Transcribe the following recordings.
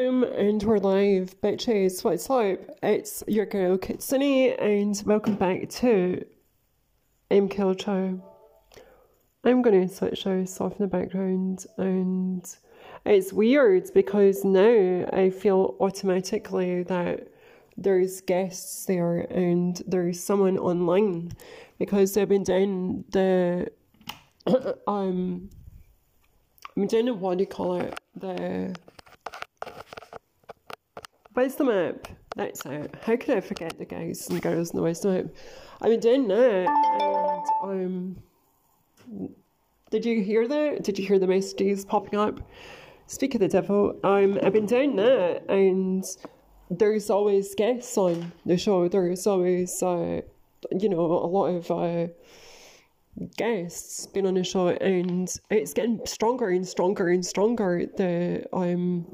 Boom, and we're live, bitches. What's up? It's your girl Kitsune, and welcome back to M Show. I'm gonna switch this off in the background, and it's weird because now I feel automatically that there's guests there and there's someone online because they've been doing the um I'm doing what do you call it the Wisdom app? That's it. How could I forget the guys and girls in the wisdom app? I've been doing that and um did you hear that? Did you hear the messages popping up? Speak of the devil, um I've been doing that and there's always guests on the show. There's always uh you know, a lot of uh guests been on the show and it's getting stronger and stronger and stronger the um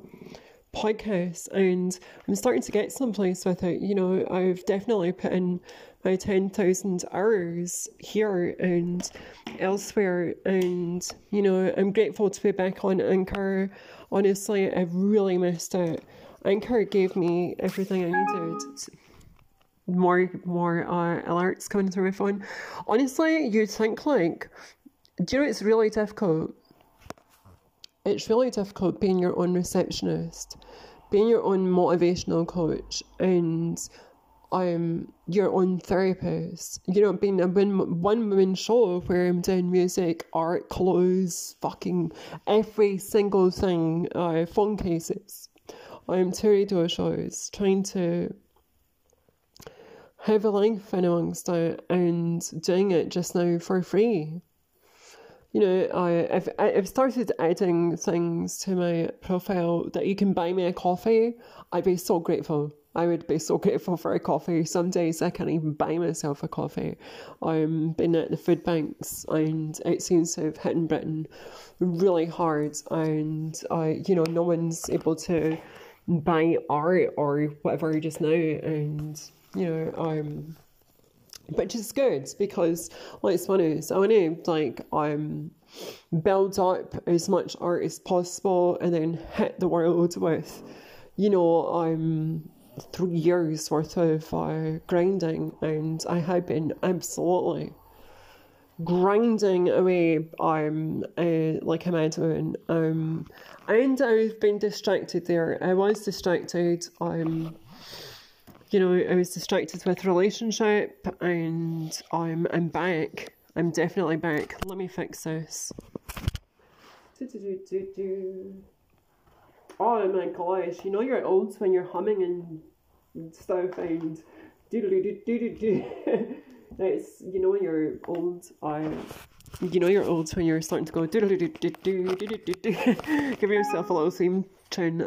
podcast and I'm starting to get someplace with it. You know, I've definitely put in my 10,000 hours here and elsewhere and you know, I'm grateful to be back on Anchor. Honestly, I've really missed it. Anchor gave me everything I needed more more uh, alerts coming through my phone. Honestly, you'd think like, do you know it's really difficult? It's really difficult being your own receptionist, being your own motivational coach, and um your own therapist. You know, being a one one woman show where I'm doing music, art, clothes, fucking every single thing, uh, phone cases. I'm two radio shows, trying to have a life in amongst and doing it just now for free. You know, I, I've, I've started adding things to my profile that you can buy me a coffee. I'd be so grateful. I would be so grateful for a coffee. Some days I can't even buy myself a coffee. I've been at the food banks and it seems to have hit in Britain really hard and I, you know, no one's able to buy art or whatever just now and you know, um, which is good because let's be honest, I want to like um build up as much art as possible and then hit the world with, you know, um three years worth of uh, grinding, and I have been absolutely grinding away um uh, like a madman. Um and I've been distracted there. I was distracted um you know, I was distracted with relationship and I'm I'm back. I'm definitely back. Let me fix this. Oh my gosh, you know you're old when you're humming and stuff and That's you know you're old I you know you're old when you're starting to go give yourself a little theme tune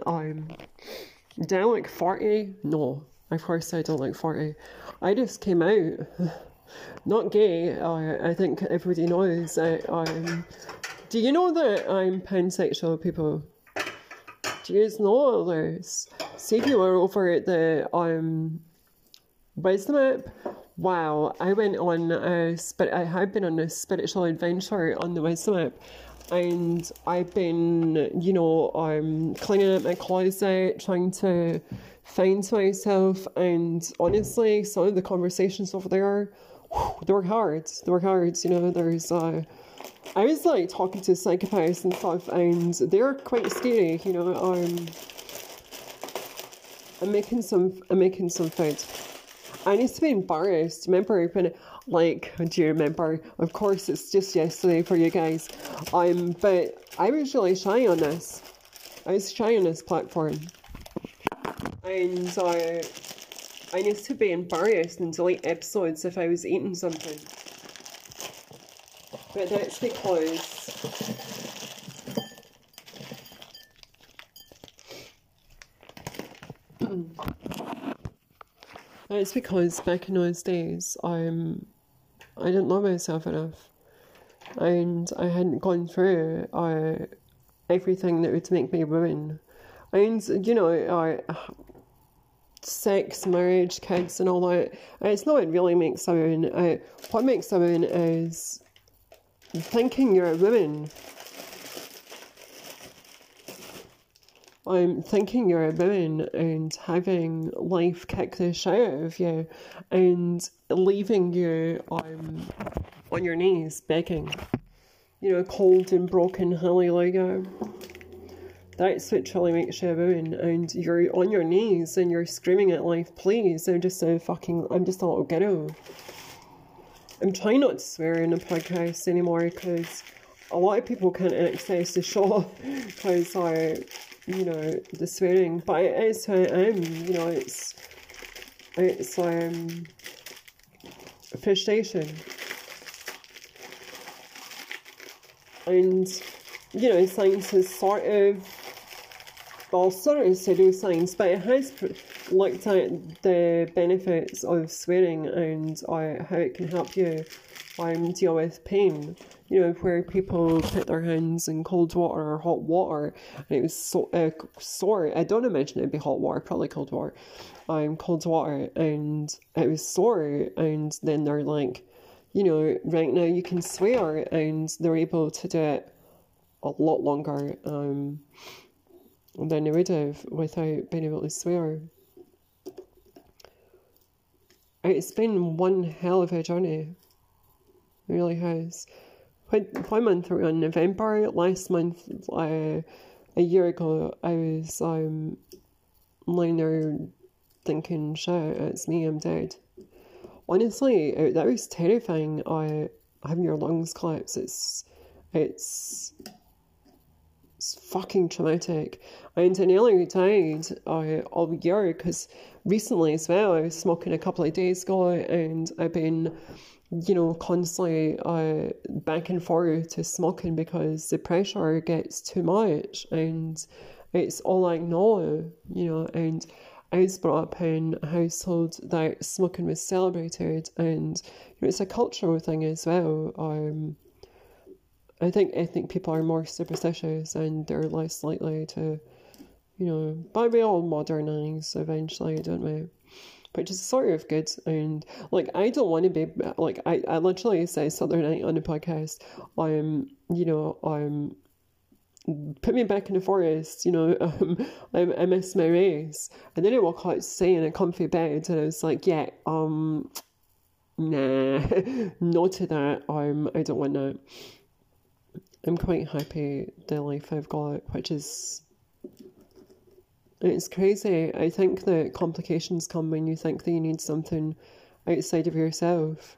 down like forty no of course, I don't like 40. I just came out. Not gay, I, I think everybody knows. I, I'm, do you know that I'm pansexual, people? Do you know this? See you were over at the um, Wisdom app. Wow, I went on a spirit. I have been on a spiritual adventure on the Wisdom app, and I've been, you know, um, cleaning out my closet, trying to find myself. And honestly, some of the conversations over there, whew, they were hard. They were hard. You know, there's uh, I was like talking to psychopaths and stuff, and they're quite scary. You know, um, I'm making some. I'm making some food. I used to be embarrassed. Remember when, like, do you remember? Of course, it's just yesterday for you guys. Um, but I was really shy on this. I was shy on this platform and I I used to be embarrassed and delete episodes if I was eating something. But that's because that's because back in those days I'm I didn't love myself enough. And I hadn't gone through uh, everything that would make me a woman. And you know, I sex, marriage, kids, and all that. It's not what really makes a woman. Uh, what makes a woman is thinking you're a woman. I'm thinking you're a woman and having life kick the shit out of you and leaving you um, on your knees begging. You know, cold and broken hallelujah. That's what truly makes you a woman. And you're on your knees and you're screaming at life, please. I'm just a fucking, I'm just a little ghetto. I'm trying not to swear in a podcast anymore because a lot of people can't access the show because I you know, the swearing, but it is who I am, you know, it's, it's, um, frustration. And, you know, science has sort of, well, sort of pseudoscience, but it has looked at the benefits of swearing and uh, how it can help you um, deal with pain you know, where people put their hands in cold water or hot water, and it was so uh, sore. I don't imagine it'd be hot water, probably cold water, um, cold water, and it was sore. And then they're like, you know, right now you can swear, and they're able to do it a lot longer um, than they would have without being able to swear. It's been one hell of a journey. It really has one month around November last month, uh, a year ago, I was um, lying there thinking, shit, it's me, I'm dead. Honestly, it, that was terrifying. I having your lungs collapse. It's it's it's fucking traumatic. And I nearly died uh, all year because recently as well, I was smoking a couple of days ago and I've been you know, constantly uh, back and forth to smoking because the pressure gets too much and it's all I know, you know, and I was brought up in a household that smoking was celebrated and you know, it's a cultural thing as well. Um, I think ethnic people are more superstitious and they're less likely to, you know, but we all modernise eventually, don't we? Which is sort of good. And like, I don't want to be like, I, I literally say Southern night on the podcast, I'm, you know, I'm put me back in the forest, you know, um, I, I miss my race. And then I walk out stay in a comfy bed and I was like, yeah, um, nah, no to that. Um, I don't want that. I'm quite happy the life I've got, which is it's crazy. I think that complications come when you think that you need something outside of yourself.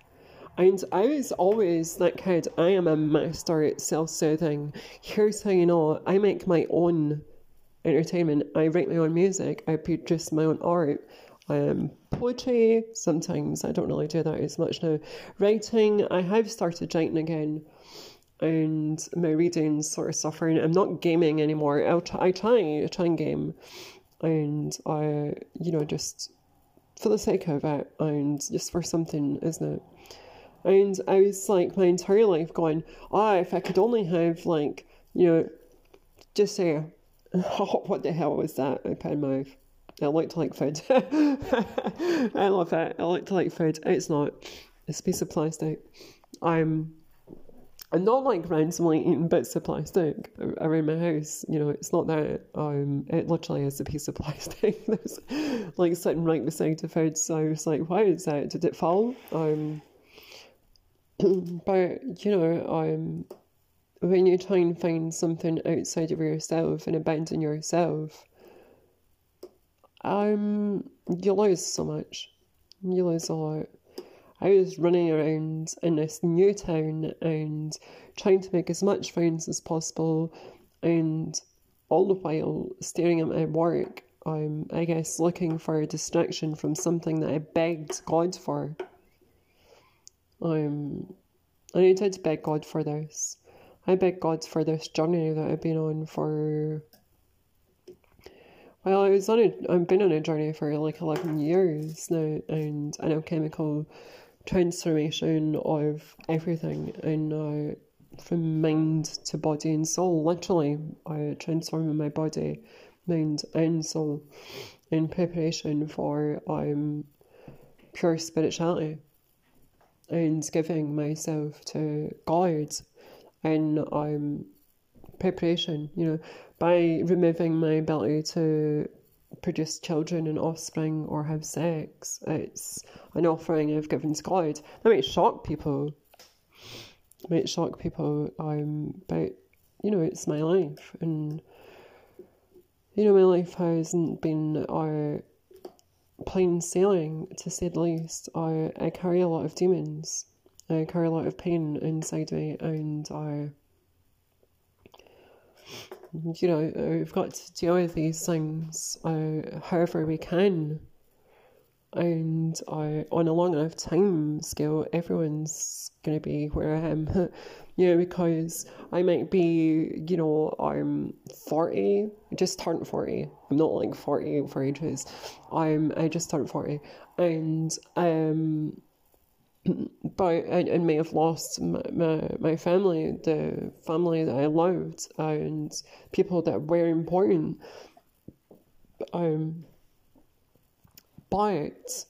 And I was always that kid, I am a master at self soothing. Here's how you know I make my own entertainment. I write my own music, I produce my own art. Um, poetry, sometimes I don't really do that as much now. Writing, I have started writing again and my reading's sort of suffering. I'm not gaming anymore. I try, I try and game, and I, you know, just for the sake of it, and just for something, isn't it? And I was like my entire life going, ah, oh, if I could only have like, you know, just say, oh, what the hell was that? I put in my mouth. I like to like food. I love it. I like to like food. It's not. It's a piece of plastic. I'm I'm not like randomly eating bits of plastic around my house. You know, it's not that. Um, it literally is a piece of plastic that's like sitting right beside the food. So I was like, why is that? Did it fall? Um, but you know, um, when you try and find something outside of yourself and abandon yourself, um, you lose so much. You lose a lot. I was running around in this new town and trying to make as much friends as possible, and all the while staring at my work. I'm, I guess, looking for a distraction from something that I begged God for. Um, and I did beg God for this. I beg God for this journey that I've been on for. Well, I was on a, I've been on a journey for like eleven years now, and I know chemical transformation of everything and uh, from mind to body and soul. Literally, I transform my body, mind, and soul in preparation for um, pure spirituality and giving myself to God in um, preparation, you know, by removing my ability to produce children and offspring or have sex. It's an offering I've given God. That might shock people. It might shock people, um, but you know, it's my life, and you know, my life hasn't been uh, plain sailing, to say the least. I I carry a lot of demons. I carry a lot of pain inside me, and I you know, we've got to deal with these things uh, however we can. And I, on a long enough time scale, everyone's going to be where I am. you know, because I might be, you know, I'm 40, I just turned 40. I'm not like 40 for ages. I'm, I just turned 40. And, um, but I, I may have lost my, my, my family, the family that I loved, and people that were important. Um, but,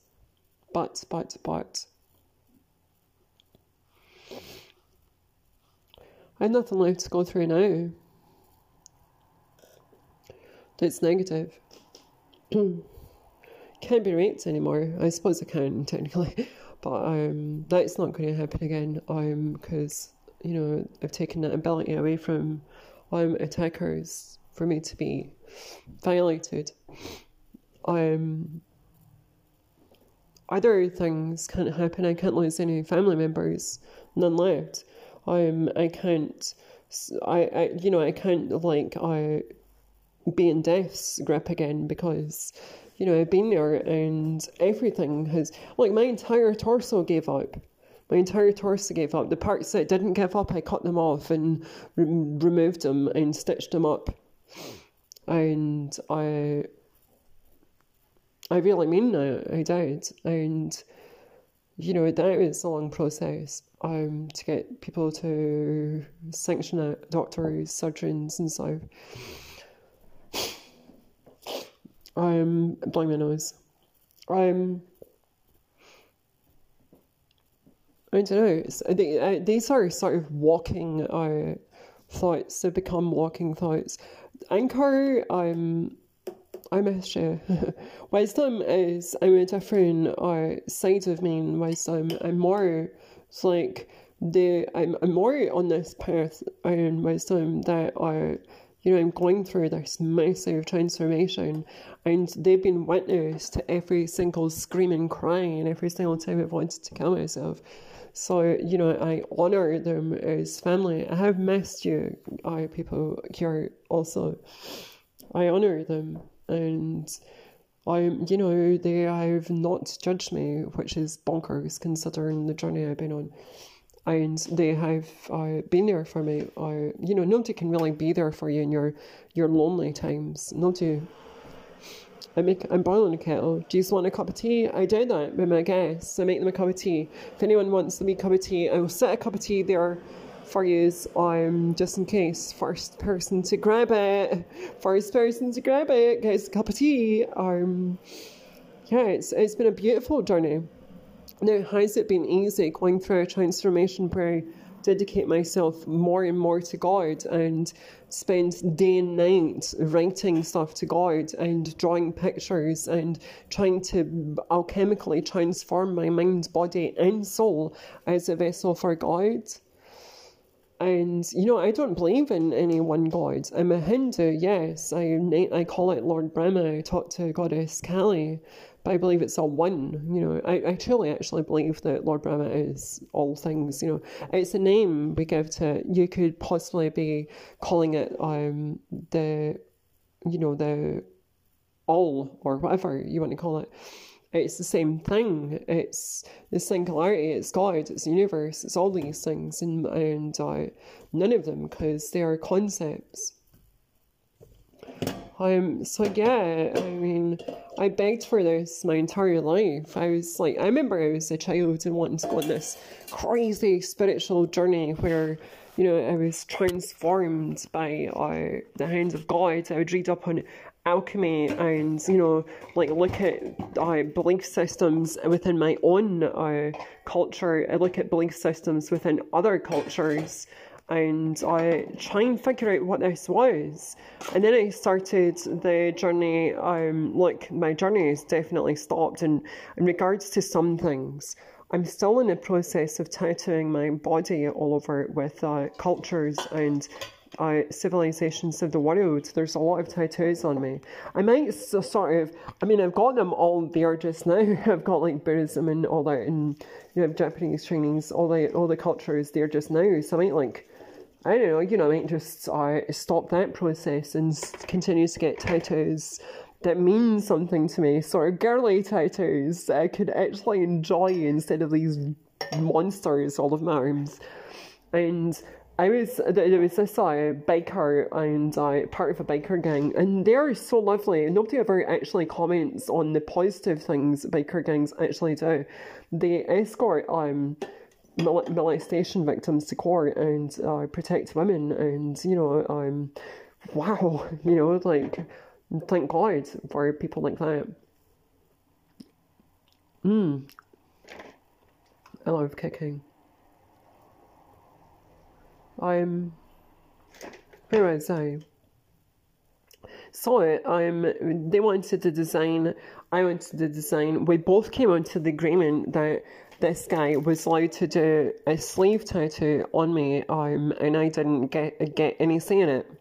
but, but, but, I have nothing left to go through now. That's negative. Can't be raped anymore. I suppose I can, technically. But um, that's not going to happen again um, because, you know, I've taken that ability away from um, attackers for me to be violated. Um, other things can't happen. I can't lose any family members, none left. Um, I can't, I, I you know, I can't like I be in death's grip again because you know, I've been there and everything has, like, my entire torso gave up. My entire torso gave up. The parts that didn't give up, I cut them off and re- removed them and stitched them up. And I, I really mean that. I did. And, you know, that was a long process um, to get people to sanction it, doctors, surgeons, and so. I'm blowing my nose. I'm. I don't know. These are sort of walking uh, thoughts. They become walking thoughts. Anchor, I'm. I miss you. wisdom is I'm a different uh, side of me in wisdom. I'm more it's like the I'm, I'm more on this path in wisdom that I you know, I'm going through this massive transformation, and they've been witness to every single screaming, crying, and every single time I've wanted to kill myself. So, you know, I honour them as family. I have missed you, I people here also. I honour them, and I, you know, they have not judged me, which is bonkers considering the journey I've been on and they have uh, been there for me. I, you know, nobody can really be there for you in your your lonely times. Nobody. I make. I'm boiling a kettle. Do you want a cup of tea? I do that with my guests. I make them a cup of tea. If anyone wants a wee cup of tea, I will set a cup of tea there for you. Um, just in case. First person to grab it. First person to grab it gets a cup of tea. Um, yeah, it's it's been a beautiful journey. Now, has it been easy going through a transformation where I dedicate myself more and more to God and spend day and night writing stuff to God and drawing pictures and trying to alchemically transform my mind, body, and soul as a vessel for God? And you know, I don't believe in any one god. I'm a Hindu, yes. I I call it Lord Brahma. I talk to Goddess Kali but I believe it's all one. You know, I, I truly actually believe that Lord Brahma is all things. You know, it's a name we give to. You could possibly be calling it um the, you know, the all or whatever you want to call it. It's the same thing. It's the singularity. It's God. It's the universe. It's all these things, and and uh, none of them because they are concepts. Um, so yeah, I mean, I begged for this my entire life. I was like, I remember I was a child and wanting to go on this crazy spiritual journey where, you know, I was transformed by uh, the hands of God. I would read up on alchemy and, you know, like look at uh, belief systems within my own uh, culture. I look at belief systems within other cultures and I try and figure out what this was. And then I started the journey, um, like my journey has definitely stopped in, in regards to some things. I'm still in the process of tattooing my body all over with uh, cultures and uh, civilizations of the world. There's a lot of tattoos on me. I might sort of, I mean, I've got them all there just now. I've got like Buddhism and all that, and you know, Japanese trainings, all the all the cultures there just now. So I might like I don't know, you know, I might just uh, stop that process and continue to get tattoos that means something to me, sort of girly tattoos that I could actually enjoy instead of these monsters all of my arms. And I was there was this uh, biker and uh, part of a biker gang, and they're so lovely. Nobody ever actually comments on the positive things biker gangs actually do. They escort um molestation victims to court and uh, protect women and you know um wow you know like thank god for people like that. Mm i love kicking. I'm where was i? It i'm they wanted to design i wanted to design we both came onto the agreement that this guy was allowed to do a sleeve tattoo on me, um, and I didn't get get any say in it.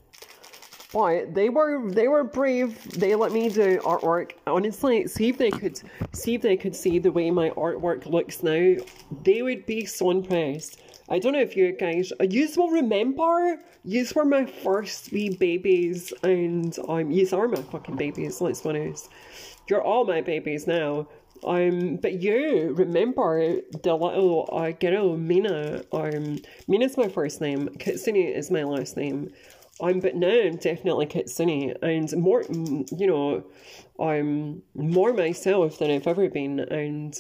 But they were they were brave. They let me do artwork. Honestly, see if they could see if they could see the way my artwork looks now. They would be so impressed. I don't know if you guys you will remember. You were my first wee babies, and um, you are my fucking babies. Let's be honest. You're all my babies now. Um, but you remember the little uh, girl Mina. Um, Mina's my first name. Kitsune is my last name. Um, but now I'm definitely Kitsune and more, you know, I'm more myself than I've ever been. And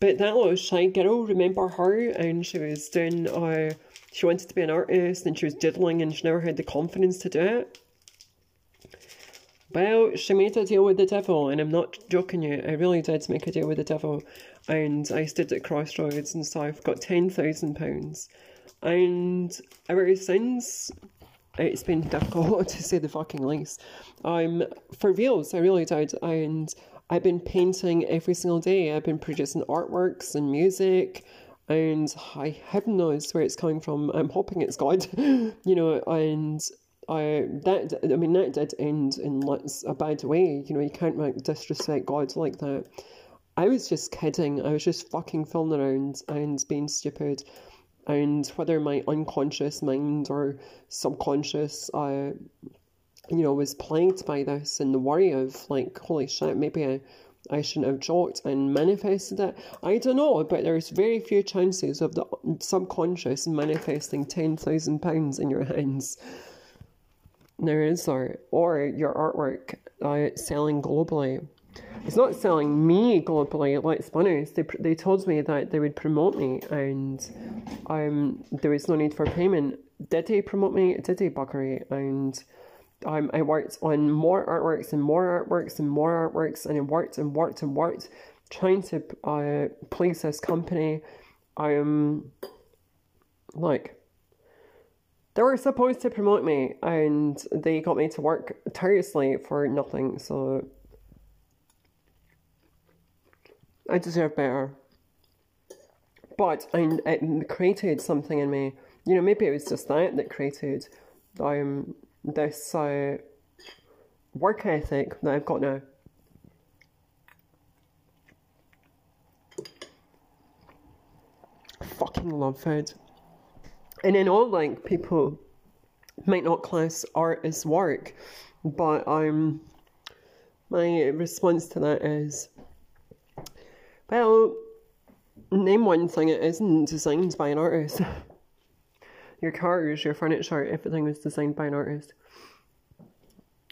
but that little shy girl, remember her? And she was doing. Uh, she wanted to be an artist, and she was diddling, and she never had the confidence to do it. Well, she made a deal with the devil, and I'm not joking you. I really did make a deal with the devil, and I stood at crossroads and so I've got ten thousand pounds, and ever since it's been difficult to say the fucking least. Um, for reals, I really did, and I've been painting every single day. I've been producing artworks and music, and I heaven knows where it's coming from. I'm hoping it's God, you know, and I that I mean that did end in a bad way. You know, you can't like disrespect God like that. I was just kidding. I was just fucking fooling around and being stupid. And whether my unconscious mind or subconscious, uh, you know, was plagued by this and the worry of like, holy shit, maybe I, I shouldn't have joked and manifested it. I don't know, but there's very few chances of the subconscious manifesting ten thousand pounds in your hands there is art or your artwork uh, selling globally. It's not selling me globally. Let's be. They they told me that they would promote me, and um there was no need for payment. Did they promote me? Did they buggery? And um, I worked on more artworks and more artworks and more artworks, and I worked and worked and worked, trying to uh, please this company. I'm like they were supposed to promote me and they got me to work tirelessly for nothing, so I deserve better. But I, it created something in me. You know, maybe it was just that that created um, this uh, work ethic that I've got now. fucking love food and in all, like people might not class art as work, but um, my response to that is, well, name one thing it isn't designed by an artist. your cars, your furniture, everything was designed by an artist.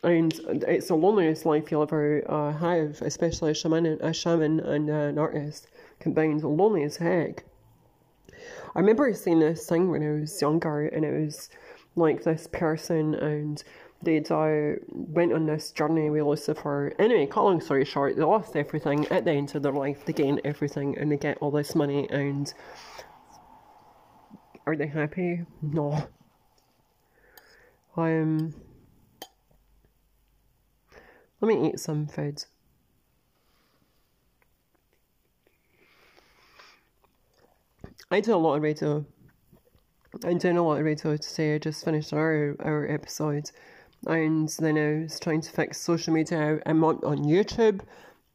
And it's the loneliest life you'll ever uh, have, especially a shaman, a shaman and uh, an artist combined. Lonely as heck. I remember seeing this thing when I was younger, and it was like this person, and they uh, went on this journey with Lucifer. Anyway, cut long story short, they lost everything at the end of their life. They gain everything, and they get all this money. And are they happy? No, I'm. Let me eat some food. I do a lot of radio. I'm doing a lot of radio today. I just finished our our episode, and then I was trying to fix social media. I'm on, on YouTube.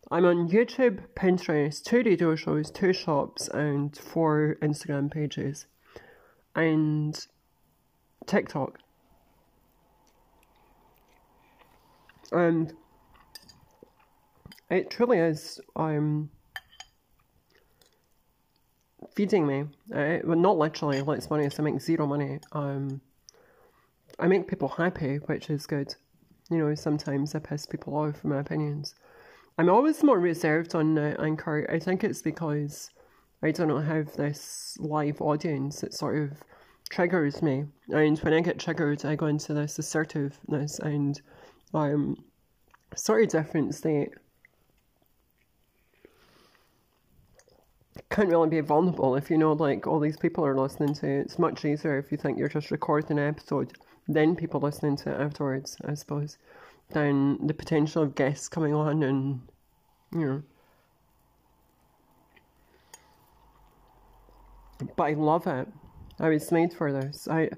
I'm on YouTube, Pinterest, two radio shows, two shops, and four Instagram pages, and TikTok. And it truly is um, feeding me. Uh, well, not literally, let's be honest, I make zero money. Um, I make people happy, which is good. You know, sometimes I piss people off with my opinions. I'm always more reserved on uh, Anchor. I think it's because I don't have this live audience that sort of triggers me. And when I get triggered, I go into this assertiveness and um, sort of different state. Can't really be vulnerable if you know, like, all these people are listening to it. It's much easier if you think you're just recording an episode, then people listening to it afterwards, I suppose than the potential of guests coming on and you know. But I love it. I was made for this. I,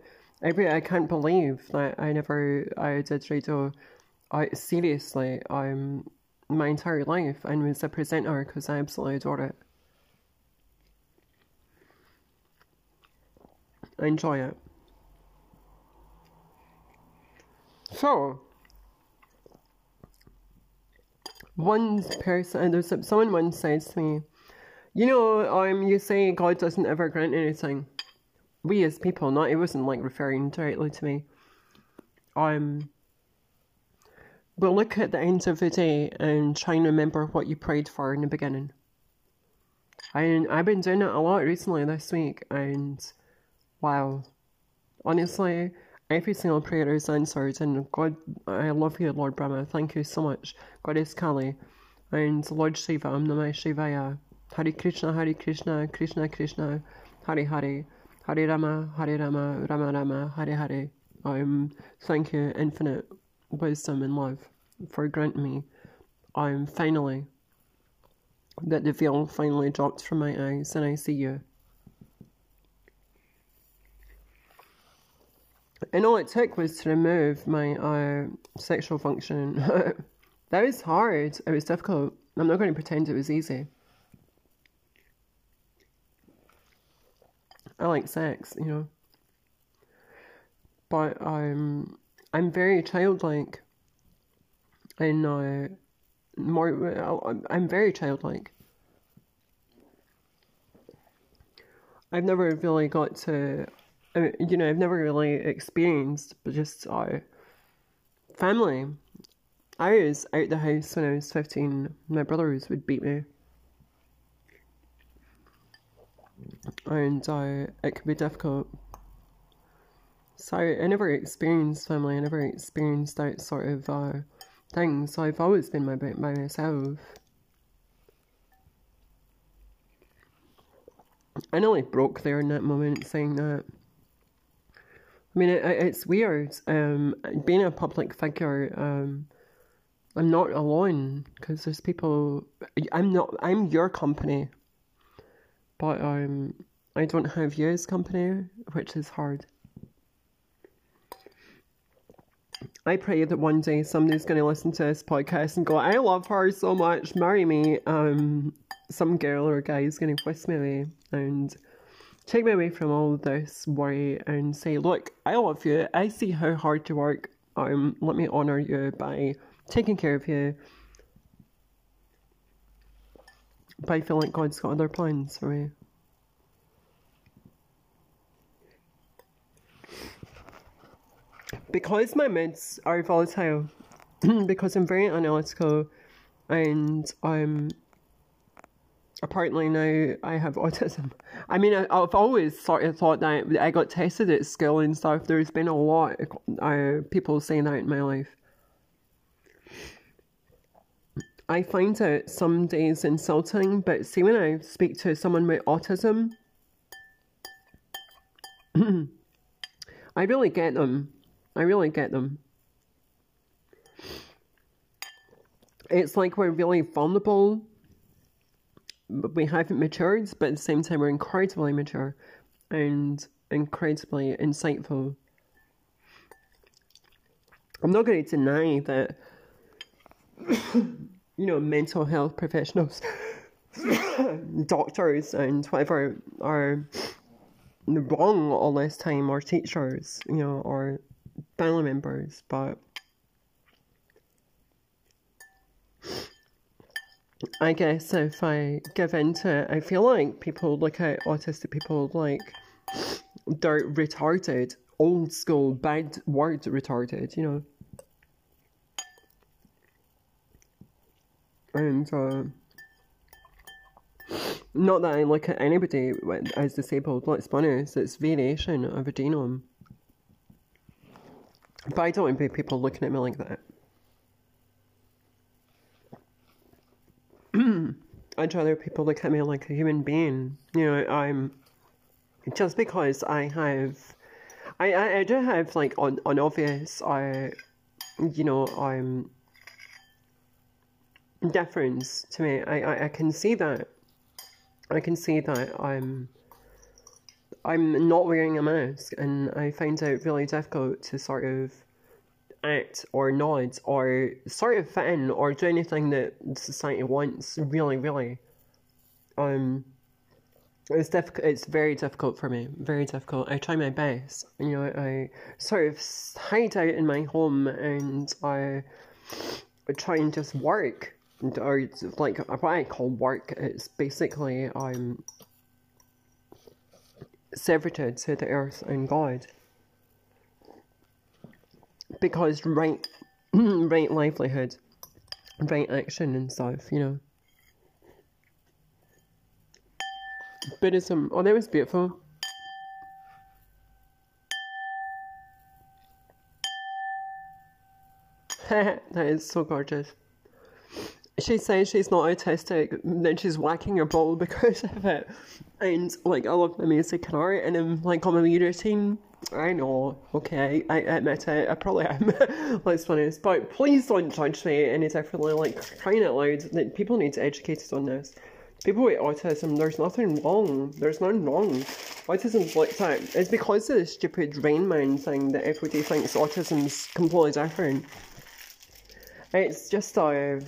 I, I can't believe that I never I did radio. I seriously, um, my entire life and was a presenter because I absolutely adore it. I enjoy it. So, one person, there's someone once says to me, you know, um, you say God doesn't ever grant anything. We as people, not it wasn't like referring directly to me. Um, but look at the end of the day and try and remember what you prayed for in the beginning. And I've been doing it a lot recently this week, and wow, honestly, Every single prayer is answered, and God, I love you, Lord Brahma. Thank you so much. Goddess Kali, and Lord Shiva, Om Namah Shivaya. Hare Krishna, Hare Krishna, Krishna Krishna, Hare Hare, Hare Rama, Hare Rama, Rama Rama, Hare Hare. Um, thank you, infinite wisdom and love, for granting me. I'm finally that the veil finally drops from my eyes, and I see you. And all it took was to remove my uh, sexual function. that was hard. It was difficult. I'm not going to pretend it was easy. I like sex, you know. But I'm I'm very childlike. And uh, more I'm very childlike. I've never really got to I mean, you know, I've never really experienced, but just uh, family. I was out the house when I was 15. My brothers would beat me. And uh, it could be difficult. So I never experienced family, I never experienced that sort of uh, thing. So I've always been by, by myself. I nearly broke there in that moment saying that. I mean, it, it's weird. Um, being a public figure, um, I'm not alone because there's people. I'm not. I'm your company, but um, I don't have you as company, which is hard. I pray that one day somebody's going to listen to this podcast and go, "I love her so much, marry me." Um, some girl or guy is going to whisk me away and take me away from all this worry and say, look, I love you. I see how hard you work. Um, let me honour you by taking care of you. But I feel like God's got other plans for me. Because my moods are volatile, because I'm very analytical and I'm apparently now I have autism. I mean, I, have always sort of thought that I got tested at school and stuff. There's been a lot of uh, people saying that in my life. I find it some days insulting, but see, when I speak to someone with autism, I really get them. I really get them. It's like we're really vulnerable. We haven't matured, but at the same time, we're incredibly mature and incredibly insightful. I'm not going to deny that, you know, mental health professionals, doctors, and whatever are wrong all this time, or teachers, you know, or family members, but I guess if I give into it, I feel like people look at autistic people like they're retarded, old school, bad word retarded, you know. And uh, not that I look at anybody as disabled, let's be honest, it's variation of a genome. But I don't want people looking at me like that. I'd rather people look at me like a human being. You know, I'm just because I have, I I, I do have like on on obvious I, you know, I'm difference to me. I, I I can see that. I can see that I'm. I'm not wearing a mask, and I find it really difficult to sort of act or nod or sort of fit in or do anything that society wants. Really, really, um, it's difficult. It's very difficult for me. Very difficult. I try my best. You know, I sort of hide out in my home and I, try and just work. Or like what I call work. It's basically I'm severed to the earth and God because right, right livelihood, right action and stuff, you know. Buddhism. Oh, that was beautiful. that is so gorgeous. She says she's not autistic, then she's whacking her ball because of it. And like, I love the music and art, and I'm like on my routine I know, okay, I admit it, I probably am, let's be honest, but please don't judge me. Any differently, like, crying out loud, that people need to educate us on this. People with autism, there's nothing wrong, there's nothing wrong. Autism's like that, it's because of the stupid Rain Man thing that everybody thinks autism's completely different. It's just a...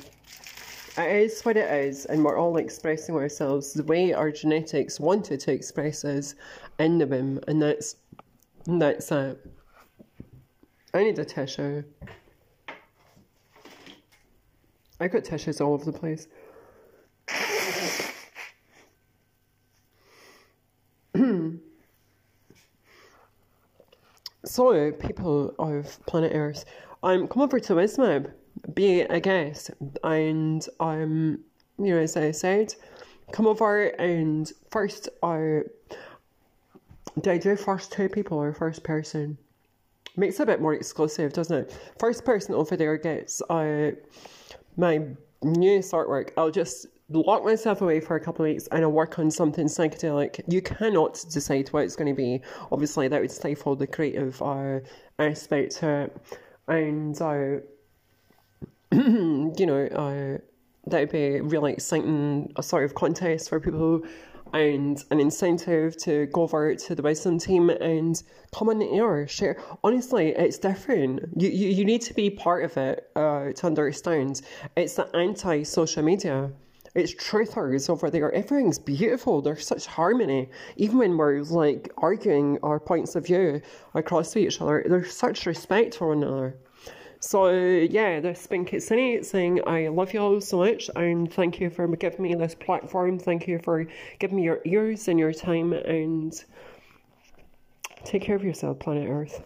It is what it is, and we're all expressing ourselves the way our genetics wanted to express us in the womb, and that's that's it. I need a tissue. I got tissues all over the place. so, people of planet Earth, I'm come over to Wisdom app, be a guest, and I'm, you know, as I said, come over and first I do I do first two people or first person? Makes it a bit more exclusive, doesn't it? First person over there gets uh, my newest artwork. I'll just lock myself away for a couple of weeks and I'll work on something psychedelic. You cannot decide what it's going to be. Obviously, that would stifle the creative uh, aspect to it. And, uh, you know, uh, that would be really exciting, a sort of contest for people and an incentive to go over to the wisdom team and come on the air, share. Honestly, it's different. You, you, you need to be part of it uh, to understand. It's the anti social media. It's truthers over there. Everything's beautiful. There's such harmony. Even when we're like arguing our points of view across to each other, there's such respect for one another. So yeah, this been Kitsune saying I love you all so much and thank you for giving me this platform. Thank you for giving me your ears and your time and take care of yourself, planet Earth.